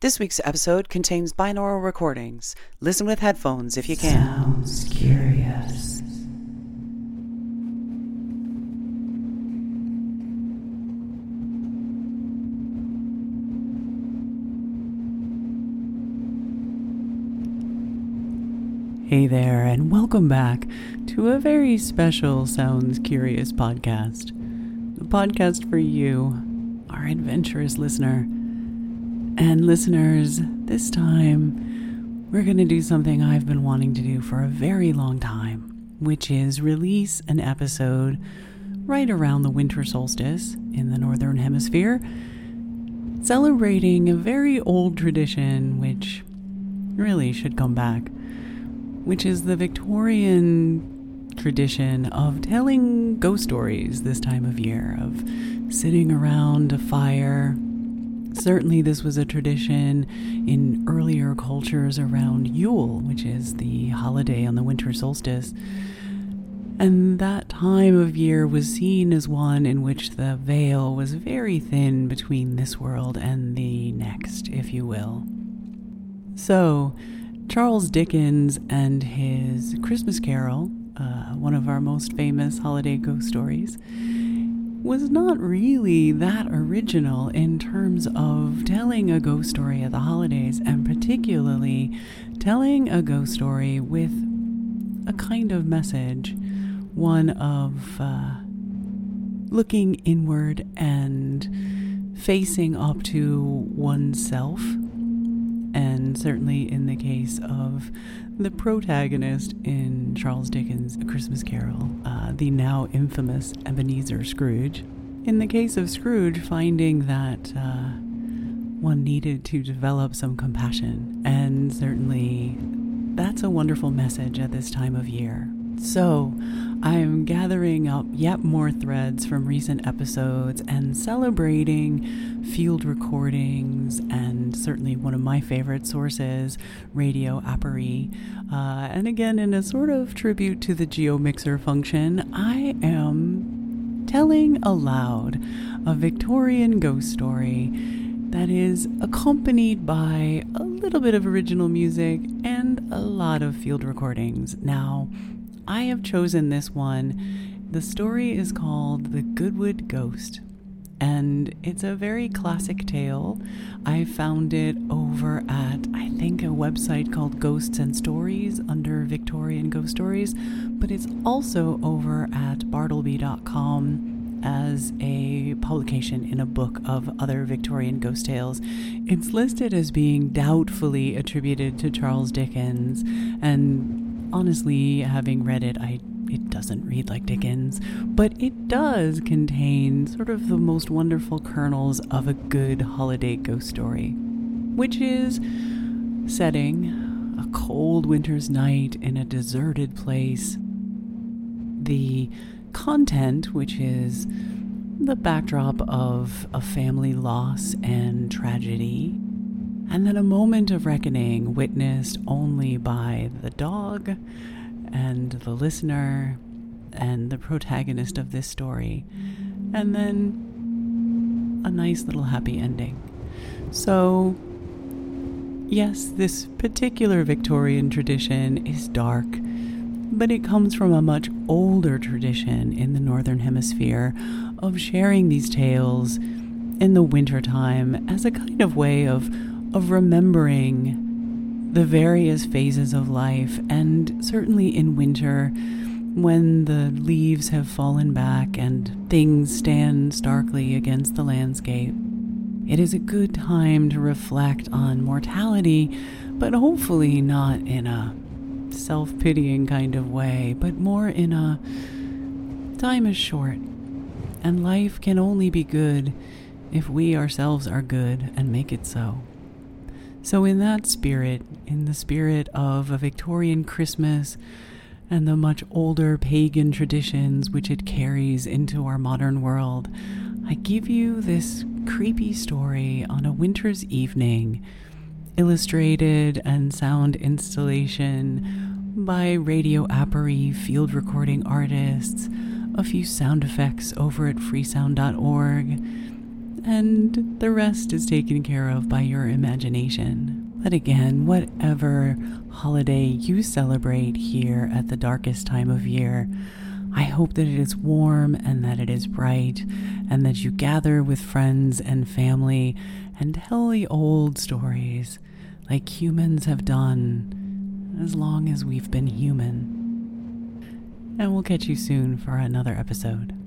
This week's episode contains binaural recordings. Listen with headphones if you can. Sounds curious. Hey there, and welcome back to a very special Sounds Curious podcast. The podcast for you, our adventurous listener. And listeners, this time we're going to do something I've been wanting to do for a very long time, which is release an episode right around the winter solstice in the Northern Hemisphere, celebrating a very old tradition which really should come back which is the Victorian tradition of telling ghost stories this time of year, of sitting around a fire. Certainly, this was a tradition in earlier cultures around Yule, which is the holiday on the winter solstice. And that time of year was seen as one in which the veil was very thin between this world and the next, if you will. So, Charles Dickens and his Christmas Carol, uh, one of our most famous holiday ghost stories, was not really that original in terms of telling a ghost story at the holidays, and particularly telling a ghost story with a kind of message, one of uh, looking inward and facing up to oneself and certainly in the case of the protagonist in Charles Dickens' A Christmas Carol, uh, the now infamous Ebenezer Scrooge. In the case of Scrooge, finding that uh, one needed to develop some compassion, and certainly that's a wonderful message at this time of year. So, I am gathering up yet more threads from recent episodes and celebrating field recordings and certainly one of my favorite sources, Radio Aporee. Uh, and again, in a sort of tribute to the GeoMixer function, I am telling aloud a Victorian ghost story that is accompanied by a little bit of original music and a lot of field recordings. Now, I have chosen this one. The story is called The Goodwood Ghost, and it's a very classic tale. I found it over at, I think, a website called Ghosts and Stories under Victorian Ghost Stories, but it's also over at bartleby.com as a publication in a book of other Victorian ghost tales. It's listed as being doubtfully attributed to Charles Dickens, and honestly, having read it, I it doesn't read like Dickens, but it does contain sort of the most wonderful kernels of a good holiday ghost story, which is setting a cold winter's night in a deserted place. The content, which is the backdrop of a family loss and tragedy, and then a moment of reckoning witnessed only by the dog and the listener and the protagonist of this story, and then a nice little happy ending. So, yes, this particular Victorian tradition is dark, but it comes from a much older tradition in the Northern Hemisphere of sharing these tales in the wintertime as a kind of way of of remembering the various phases of life, and certainly in winter, when the leaves have fallen back and things stand starkly against the landscape. It is a good time to reflect on mortality, but hopefully not in a self pitying kind of way, but more in a time is short, and life can only be good if we ourselves are good and make it so. So, in that spirit, in the spirit of a Victorian Christmas and the much older pagan traditions which it carries into our modern world, I give you this creepy story on a winter's evening, illustrated and sound installation by Radio Aporee field recording artists, a few sound effects over at freesound.org and the rest is taken care of by your imagination. But again, whatever holiday you celebrate here at the darkest time of year, I hope that it is warm and that it is bright, and that you gather with friends and family and tell the old stories like humans have done as long as we've been human. And we'll catch you soon for another episode.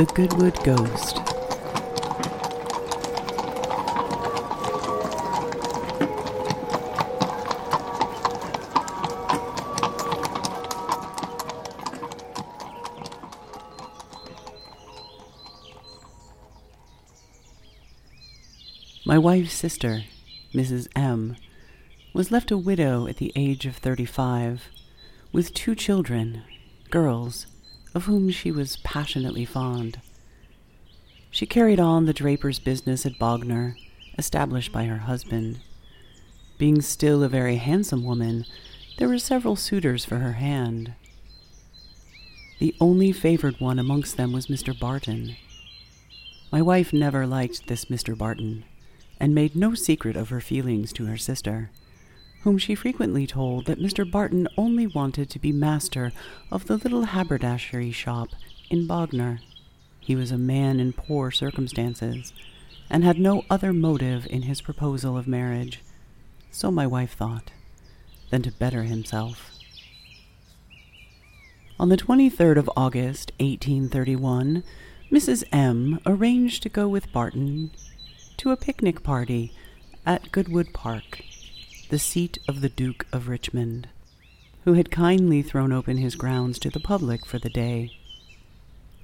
The Goodwood Ghost. My wife's sister, Mrs. M., was left a widow at the age of 35, with two children, girls, of whom she was passionately fond. She carried on the draper's business at Bognor, established by her husband. Being still a very handsome woman, there were several suitors for her hand. The only favored one amongst them was Mr. Barton. My wife never liked this Mr. Barton, and made no secret of her feelings to her sister whom she frequently told that Mr. Barton only wanted to be master of the little haberdashery shop in Bognor. He was a man in poor circumstances, and had no other motive in his proposal of marriage, so my wife thought, than to better himself. On the 23rd of August, 1831, Mrs. M. arranged to go with Barton to a picnic party at Goodwood Park the seat of the Duke of Richmond, who had kindly thrown open his grounds to the public for the day.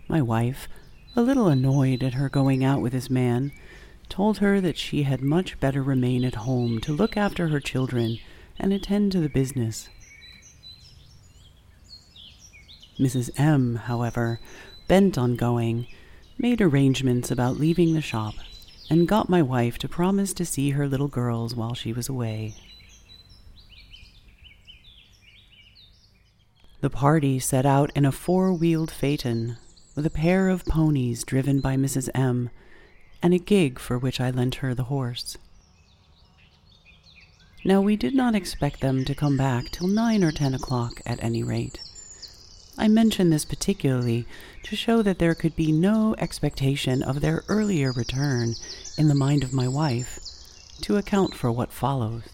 My wife, a little annoyed at her going out with this man, told her that she had much better remain at home to look after her children and attend to the business. Mrs. M., however, bent on going, made arrangements about leaving the shop, and got my wife to promise to see her little girls while she was away. The party set out in a four wheeled phaeton, with a pair of ponies driven by Mrs. M., and a gig for which I lent her the horse. Now, we did not expect them to come back till nine or ten o'clock at any rate. I mention this particularly to show that there could be no expectation of their earlier return in the mind of my wife to account for what follows.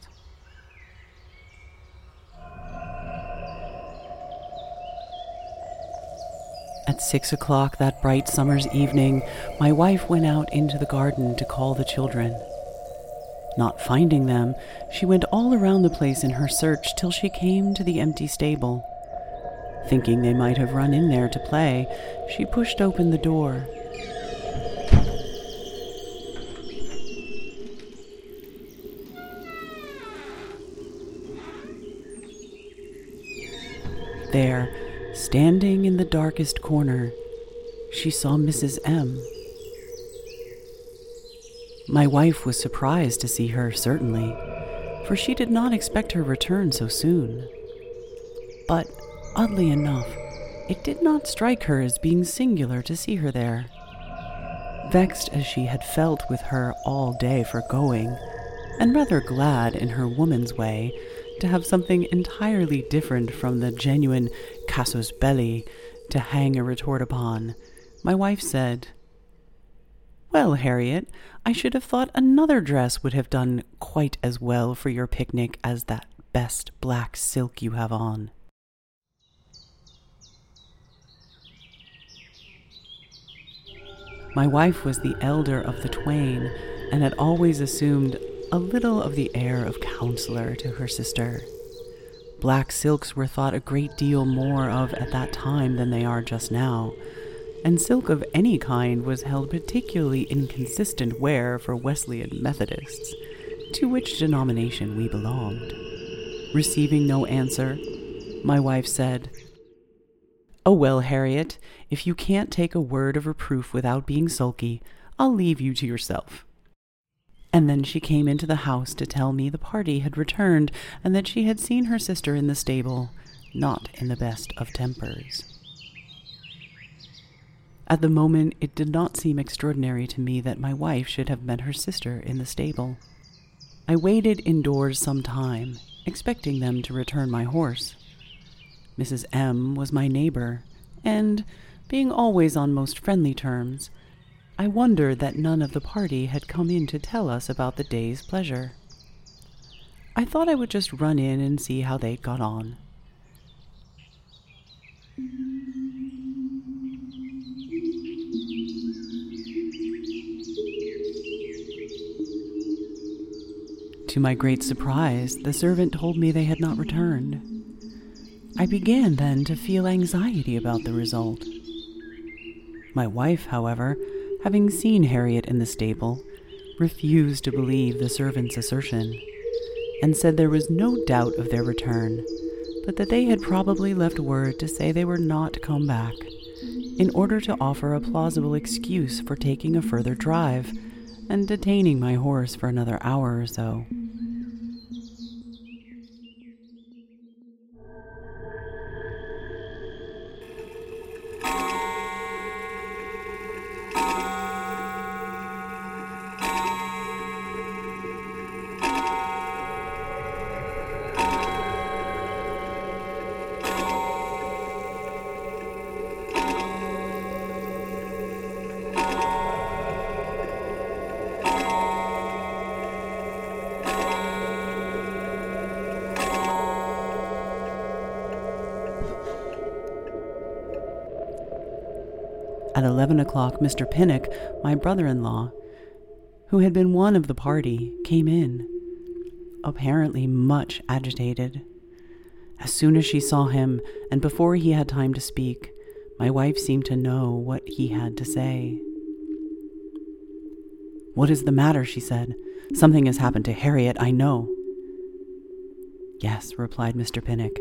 At six o'clock that bright summer's evening, my wife went out into the garden to call the children. Not finding them, she went all around the place in her search till she came to the empty stable. Thinking they might have run in there to play, she pushed open the door. There, Standing in the darkest corner, she saw Mrs. M. My wife was surprised to see her, certainly, for she did not expect her return so soon. But, oddly enough, it did not strike her as being singular to see her there. Vexed as she had felt with her all day for going, and rather glad in her woman's way to have something entirely different from the genuine casus belli to hang a retort upon, my wife said, Well, Harriet, I should have thought another dress would have done quite as well for your picnic as that best black silk you have on. My wife was the elder of the twain, and had always assumed a little of the air of counselor to her sister. Black silks were thought a great deal more of at that time than they are just now, and silk of any kind was held particularly inconsistent wear for Wesleyan Methodists, to which denomination we belonged. Receiving no answer, my wife said, Oh, well, Harriet, if you can't take a word of reproof without being sulky, I'll leave you to yourself. And then she came into the house to tell me the party had returned and that she had seen her sister in the stable, not in the best of tempers. At the moment, it did not seem extraordinary to me that my wife should have met her sister in the stable. I waited indoors some time, expecting them to return my horse. Mrs. M was my neighbor, and, being always on most friendly terms, I wondered that none of the party had come in to tell us about the day's pleasure. I thought I would just run in and see how they'd got on. To my great surprise, the servant told me they had not returned. I began then to feel anxiety about the result. My wife, however, having seen Harriet in the stable, refused to believe the servant's assertion, and said there was no doubt of their return, but that they had probably left word to say they were not come back, in order to offer a plausible excuse for taking a further drive and detaining my horse for another hour or so. O'clock, Mr. Pinnock, my brother in law, who had been one of the party, came in, apparently much agitated. As soon as she saw him, and before he had time to speak, my wife seemed to know what he had to say. What is the matter? she said. Something has happened to Harriet, I know. Yes, replied Mr. Pinnock.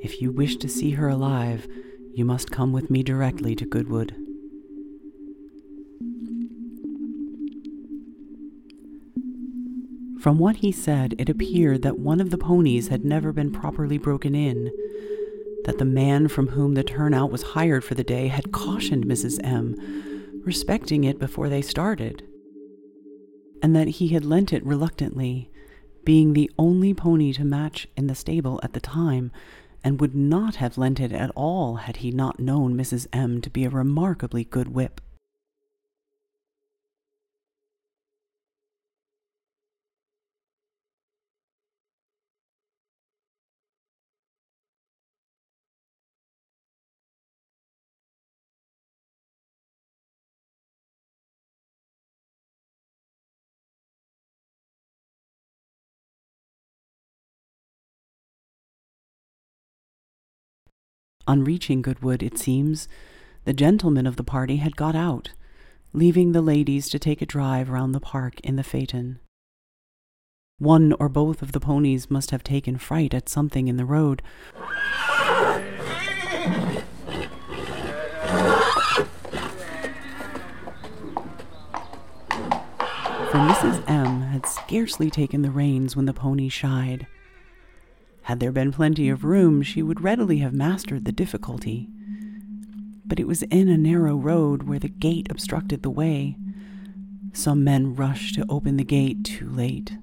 If you wish to see her alive, you must come with me directly to Goodwood. From what he said, it appeared that one of the ponies had never been properly broken in, that the man from whom the turnout was hired for the day had cautioned Mrs. M, respecting it before they started, and that he had lent it reluctantly, being the only pony to match in the stable at the time, and would not have lent it at all had he not known Mrs. M to be a remarkably good whip. On reaching Goodwood, it seems, the gentlemen of the party had got out, leaving the ladies to take a drive round the park in the phaeton. One or both of the ponies must have taken fright at something in the road. For Mrs. M had scarcely taken the reins when the pony shied. Had there been plenty of room, she would readily have mastered the difficulty. But it was in a narrow road where the gate obstructed the way. Some men rushed to open the gate too late.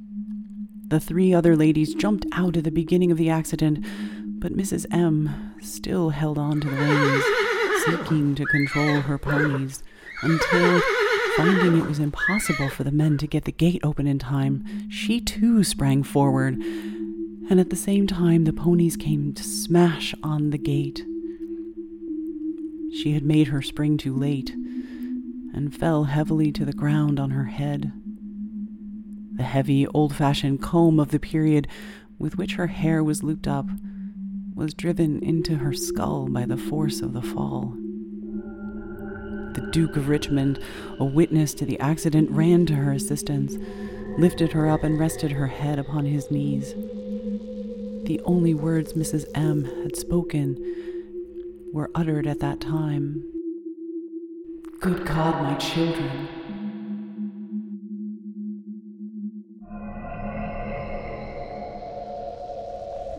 The three other ladies jumped out at the beginning of the accident, but Mrs. M still held on to the reins, seeking to control her ponies, until, finding it was impossible for the men to get the gate open in time, she too sprang forward and at the same time the ponies came to smash on the gate. She had made her spring too late and fell heavily to the ground on her head. The heavy, old fashioned comb of the period with which her hair was looped up was driven into her skull by the force of the fall. The Duke of Richmond, a witness to the accident, ran to her assistance, lifted her up, and rested her head upon his knees. The only words Mrs. M had spoken were uttered at that time. Good God, my children.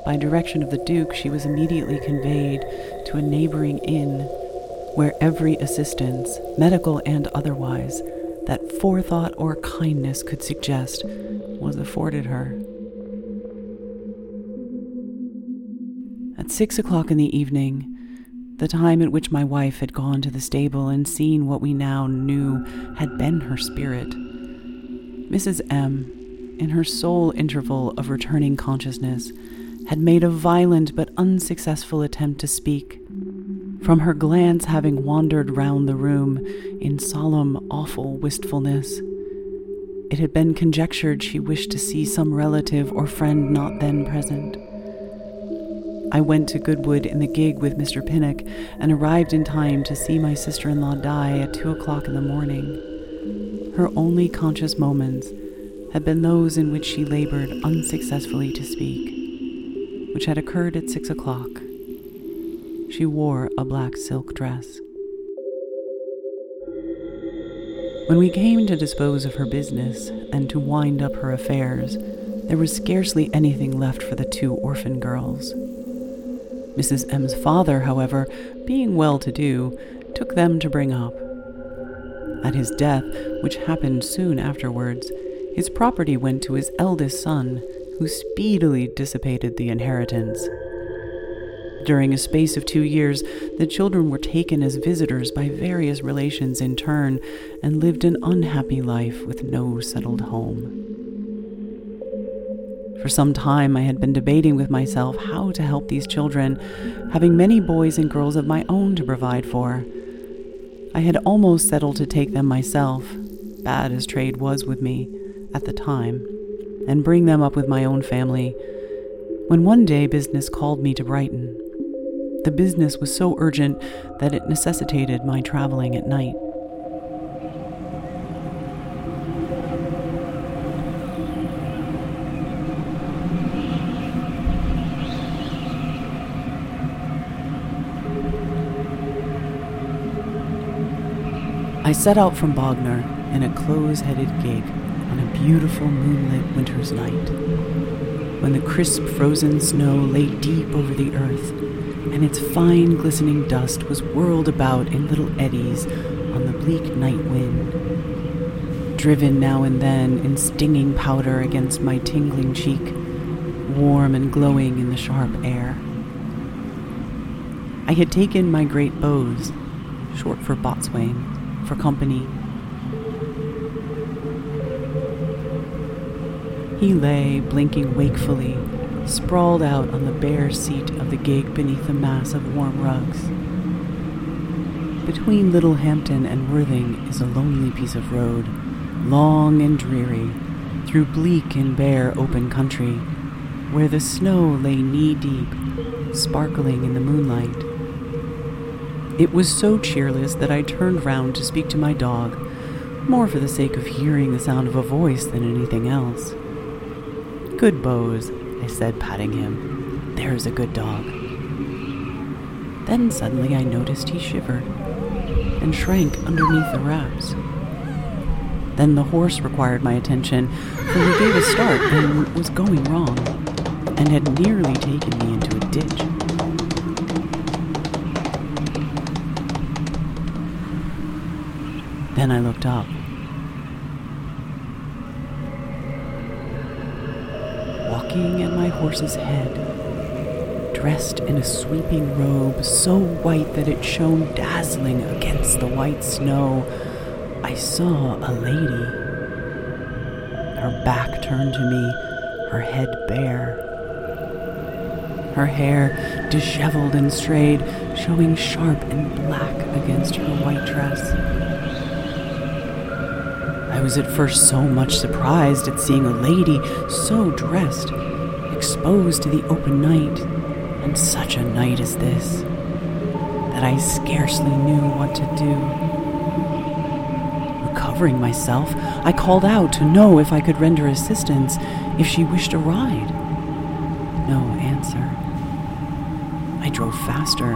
By direction of the Duke, she was immediately conveyed to a neighboring inn where every assistance, medical and otherwise, that forethought or kindness could suggest was afforded her. At six o'clock in the evening, the time at which my wife had gone to the stable and seen what we now knew had been her spirit, Mrs. M, in her sole interval of returning consciousness, had made a violent but unsuccessful attempt to speak. From her glance having wandered round the room in solemn, awful wistfulness, it had been conjectured she wished to see some relative or friend not then present. I went to Goodwood in the gig with Mr. Pinnock and arrived in time to see my sister in law die at two o'clock in the morning. Her only conscious moments had been those in which she labored unsuccessfully to speak, which had occurred at six o'clock. She wore a black silk dress. When we came to dispose of her business and to wind up her affairs, there was scarcely anything left for the two orphan girls. Mrs. M's father, however, being well to do, took them to bring up. At his death, which happened soon afterwards, his property went to his eldest son, who speedily dissipated the inheritance. During a space of two years, the children were taken as visitors by various relations in turn and lived an unhappy life with no settled home. For some time, I had been debating with myself how to help these children, having many boys and girls of my own to provide for. I had almost settled to take them myself, bad as trade was with me at the time, and bring them up with my own family, when one day business called me to Brighton. The business was so urgent that it necessitated my traveling at night. I set out from Bognor in a close headed gig on a beautiful moonlit winter's night, when the crisp frozen snow lay deep over the earth, and its fine glistening dust was whirled about in little eddies on the bleak night wind, driven now and then in stinging powder against my tingling cheek, warm and glowing in the sharp air. I had taken my great Bose, short for boatswain, for company. He lay, blinking wakefully, sprawled out on the bare seat of the gig beneath a mass of warm rugs. Between Littlehampton and Worthing is a lonely piece of road, long and dreary, through bleak and bare open country, where the snow lay knee deep, sparkling in the moonlight. It was so cheerless that I turned round to speak to my dog, more for the sake of hearing the sound of a voice than anything else. Good Bose, I said, patting him. There's a good dog. Then suddenly I noticed he shivered and shrank underneath the wraps. Then the horse required my attention, for he gave a start and was going wrong, and had nearly taken me into a ditch. Then I looked up. Walking at my horse's head, dressed in a sweeping robe so white that it shone dazzling against the white snow, I saw a lady. Her back turned to me, her head bare. Her hair, disheveled and strayed, showing sharp and black against her white dress. Was at first so much surprised at seeing a lady so dressed, exposed to the open night, and such a night as this, that I scarcely knew what to do. Recovering myself, I called out to know if I could render assistance if she wished a ride. No answer. I drove faster,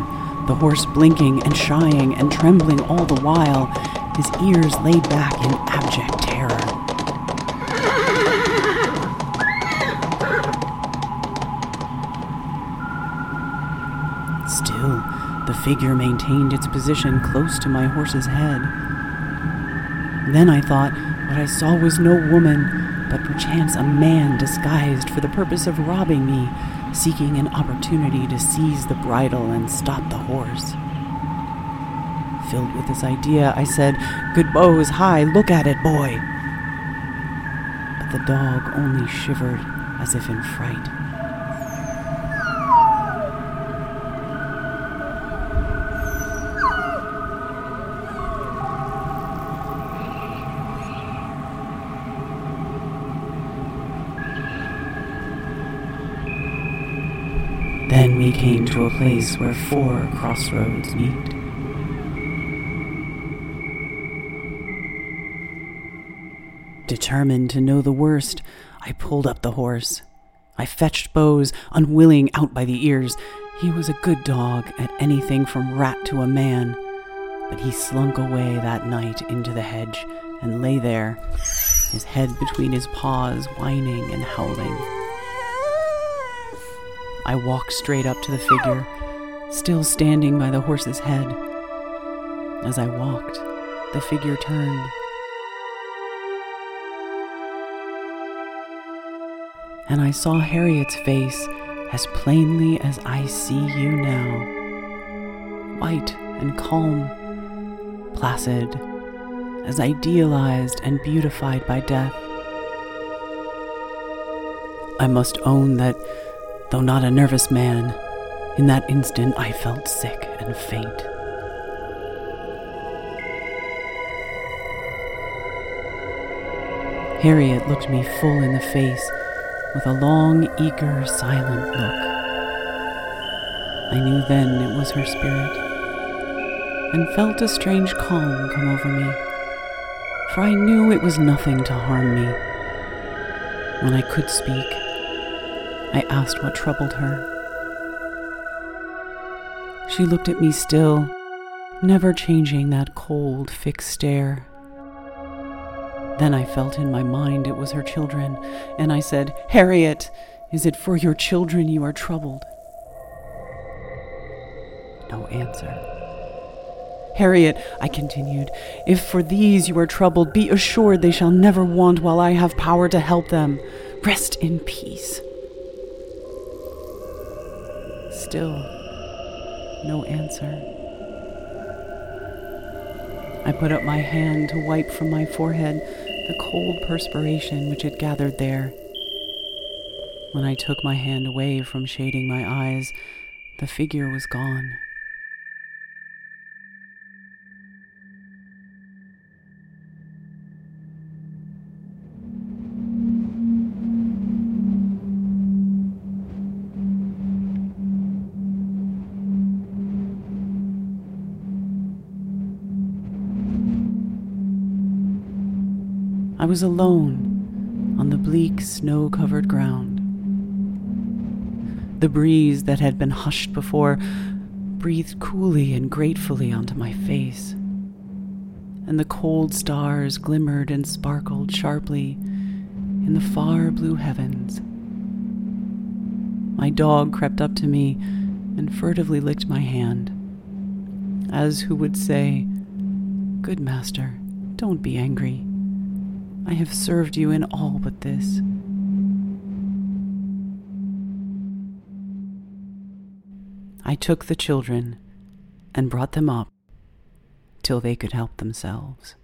the horse blinking and shying and trembling all the while, his ears laid back in abject terror. Still, the figure maintained its position close to my horse's head. Then I thought what I saw was no woman, but perchance a man disguised for the purpose of robbing me, seeking an opportunity to seize the bridle and stop the horse. Filled with this idea, I said, Good Bose, high, look at it, boy. But the dog only shivered as if in fright. Then we came to a place where four crossroads meet. Determined to know the worst, I pulled up the horse. I fetched Bose, unwilling out by the ears. He was a good dog at anything from rat to a man, but he slunk away that night into the hedge and lay there, his head between his paws, whining and howling. I walked straight up to the figure, still standing by the horse's head. As I walked, the figure turned. And I saw Harriet's face as plainly as I see you now. White and calm, placid, as idealized and beautified by death. I must own that Though not a nervous man, in that instant I felt sick and faint. Harriet looked me full in the face with a long, eager, silent look. I knew then it was her spirit, and felt a strange calm come over me, for I knew it was nothing to harm me. When I could speak, I asked what troubled her. She looked at me still, never changing that cold, fixed stare. Then I felt in my mind it was her children, and I said, Harriet, is it for your children you are troubled? No answer. Harriet, I continued, if for these you are troubled, be assured they shall never want while I have power to help them. Rest in peace. Still, no answer. I put up my hand to wipe from my forehead the cold perspiration which had gathered there. When I took my hand away from shading my eyes, the figure was gone. I was alone on the bleak, snow covered ground. The breeze that had been hushed before breathed coolly and gratefully onto my face, and the cold stars glimmered and sparkled sharply in the far blue heavens. My dog crept up to me and furtively licked my hand, as who would say, Good master, don't be angry. I have served you in all but this. I took the children and brought them up till they could help themselves.